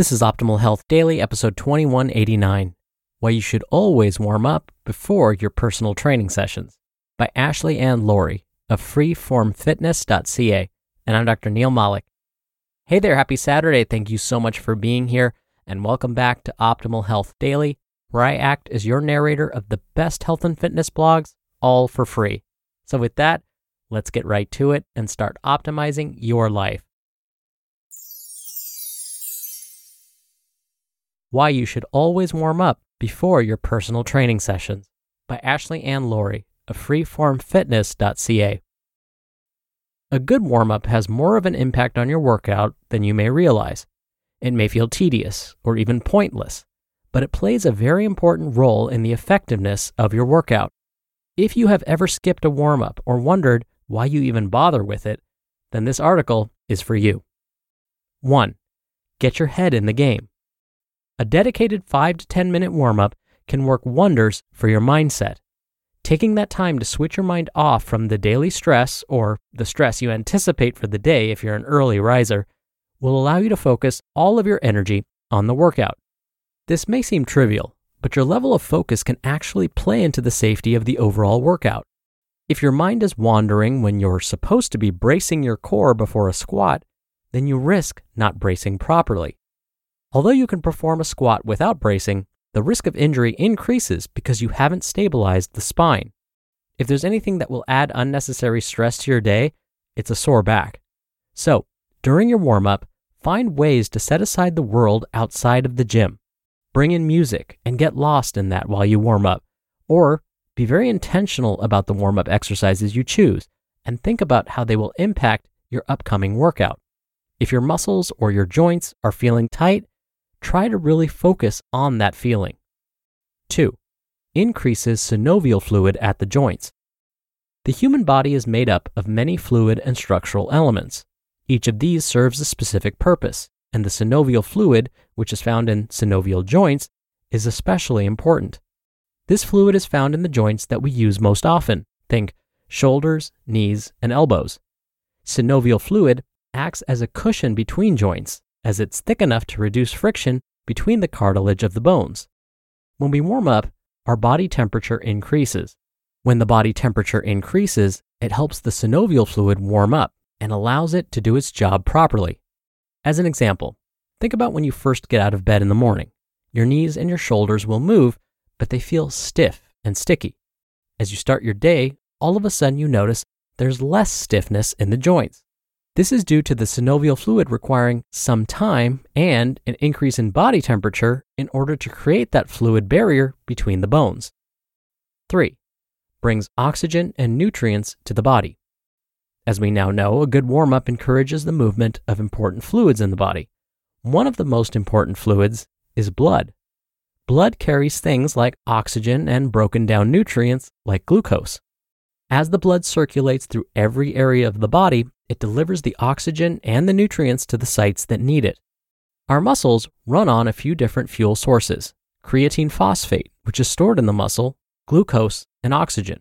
This is Optimal Health Daily, episode 2189 Why You Should Always Warm Up Before Your Personal Training Sessions by Ashley Ann Lawrie of freeformfitness.ca. And I'm Dr. Neal Malik. Hey there, happy Saturday. Thank you so much for being here, and welcome back to Optimal Health Daily, where I act as your narrator of the best health and fitness blogs, all for free. So, with that, let's get right to it and start optimizing your life. Why You Should Always Warm Up Before Your Personal Training Sessions by Ashley Ann Lawrie of freeformfitness.ca. A good warm up has more of an impact on your workout than you may realize. It may feel tedious or even pointless, but it plays a very important role in the effectiveness of your workout. If you have ever skipped a warm up or wondered why you even bother with it, then this article is for you. 1. Get your head in the game. A dedicated 5 to 10 minute warm up can work wonders for your mindset. Taking that time to switch your mind off from the daily stress or the stress you anticipate for the day if you're an early riser will allow you to focus all of your energy on the workout. This may seem trivial, but your level of focus can actually play into the safety of the overall workout. If your mind is wandering when you're supposed to be bracing your core before a squat, then you risk not bracing properly. Although you can perform a squat without bracing, the risk of injury increases because you haven't stabilized the spine. If there's anything that will add unnecessary stress to your day, it's a sore back. So, during your warm up, find ways to set aside the world outside of the gym. Bring in music and get lost in that while you warm up. Or be very intentional about the warm up exercises you choose and think about how they will impact your upcoming workout. If your muscles or your joints are feeling tight, try to really focus on that feeling. 2. Increases synovial fluid at the joints. The human body is made up of many fluid and structural elements. Each of these serves a specific purpose, and the synovial fluid, which is found in synovial joints, is especially important. This fluid is found in the joints that we use most often. Think shoulders, knees, and elbows. Synovial fluid acts as a cushion between joints as it's thick enough to reduce friction between the cartilage of the bones. When we warm up, our body temperature increases. When the body temperature increases, it helps the synovial fluid warm up and allows it to do its job properly. As an example, think about when you first get out of bed in the morning. Your knees and your shoulders will move, but they feel stiff and sticky. As you start your day, all of a sudden you notice there's less stiffness in the joints. This is due to the synovial fluid requiring some time and an increase in body temperature in order to create that fluid barrier between the bones. 3. Brings oxygen and nutrients to the body. As we now know, a good warm up encourages the movement of important fluids in the body. One of the most important fluids is blood. Blood carries things like oxygen and broken down nutrients like glucose. As the blood circulates through every area of the body, it delivers the oxygen and the nutrients to the sites that need it. Our muscles run on a few different fuel sources creatine phosphate, which is stored in the muscle, glucose, and oxygen.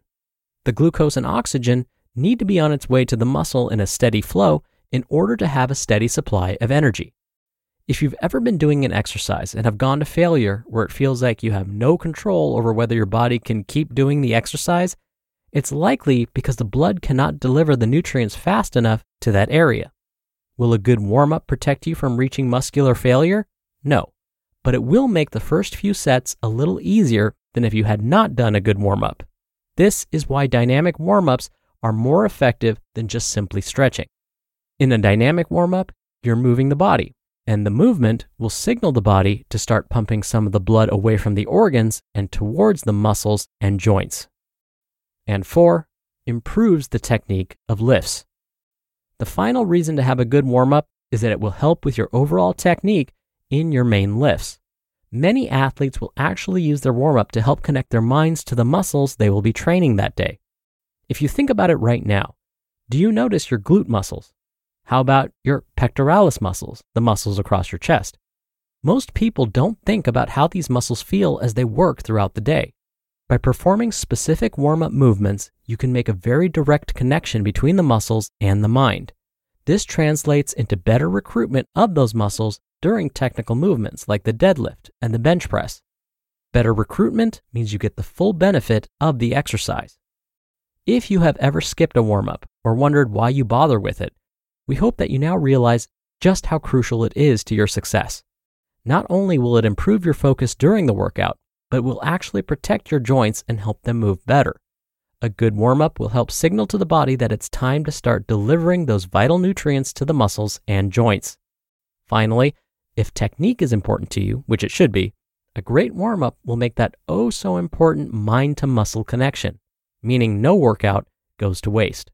The glucose and oxygen need to be on its way to the muscle in a steady flow in order to have a steady supply of energy. If you've ever been doing an exercise and have gone to failure where it feels like you have no control over whether your body can keep doing the exercise, it's likely because the blood cannot deliver the nutrients fast enough to that area. Will a good warm up protect you from reaching muscular failure? No, but it will make the first few sets a little easier than if you had not done a good warm up. This is why dynamic warm ups are more effective than just simply stretching. In a dynamic warm up, you're moving the body, and the movement will signal the body to start pumping some of the blood away from the organs and towards the muscles and joints. And four, improves the technique of lifts. The final reason to have a good warm up is that it will help with your overall technique in your main lifts. Many athletes will actually use their warm up to help connect their minds to the muscles they will be training that day. If you think about it right now, do you notice your glute muscles? How about your pectoralis muscles, the muscles across your chest? Most people don't think about how these muscles feel as they work throughout the day. By performing specific warm up movements, you can make a very direct connection between the muscles and the mind. This translates into better recruitment of those muscles during technical movements like the deadlift and the bench press. Better recruitment means you get the full benefit of the exercise. If you have ever skipped a warm up or wondered why you bother with it, we hope that you now realize just how crucial it is to your success. Not only will it improve your focus during the workout, but will actually protect your joints and help them move better. A good warm up will help signal to the body that it's time to start delivering those vital nutrients to the muscles and joints. Finally, if technique is important to you, which it should be, a great warm up will make that oh so important mind to muscle connection, meaning no workout goes to waste.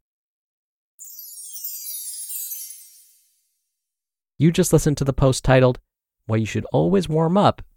You just listened to the post titled, Why You Should Always Warm Up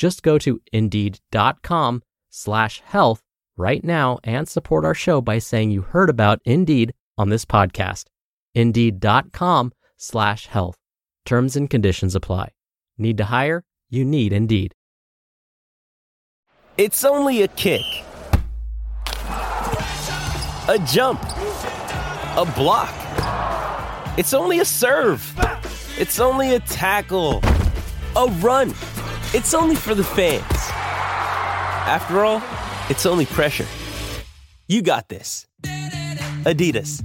Just go to indeed.com slash health right now and support our show by saying you heard about Indeed on this podcast. Indeed.com slash health. Terms and conditions apply. Need to hire? You need Indeed. It's only a kick, a jump, a block. It's only a serve. It's only a tackle, a run. It's only for the fans. After all, it's only pressure. You got this. Adidas.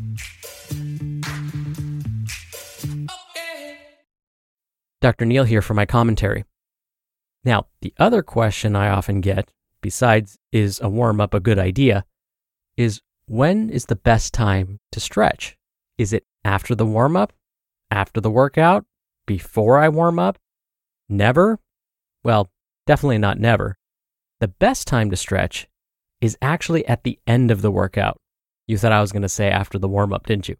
Dr. Neal here for my commentary. Now, the other question I often get, besides is a warm up a good idea, is when is the best time to stretch? Is it after the warm up? After the workout? Before I warm up? Never? Well, definitely not never. The best time to stretch is actually at the end of the workout. You thought I was going to say after the warm up, didn't you?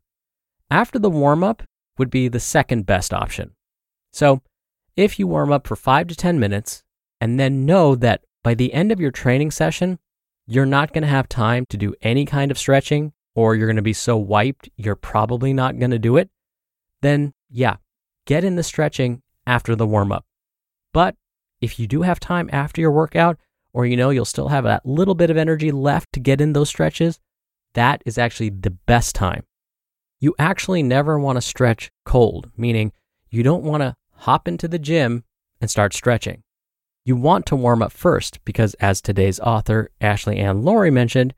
After the warm up would be the second best option. So, if you warm up for five to 10 minutes and then know that by the end of your training session, you're not going to have time to do any kind of stretching or you're going to be so wiped, you're probably not going to do it, then yeah, get in the stretching after the warm up. But if you do have time after your workout, or you know you'll still have that little bit of energy left to get in those stretches, that is actually the best time. You actually never want to stretch cold, meaning you don't want to hop into the gym and start stretching. You want to warm up first because, as today's author, Ashley Ann Lawrie mentioned,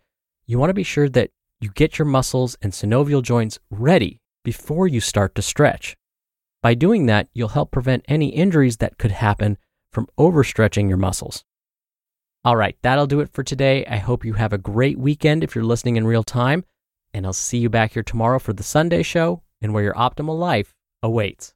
you want to be sure that you get your muscles and synovial joints ready before you start to stretch. By doing that, you'll help prevent any injuries that could happen from overstretching your muscles. All right, that'll do it for today. I hope you have a great weekend if you're listening in real time, and I'll see you back here tomorrow for the Sunday show and where your optimal life awaits.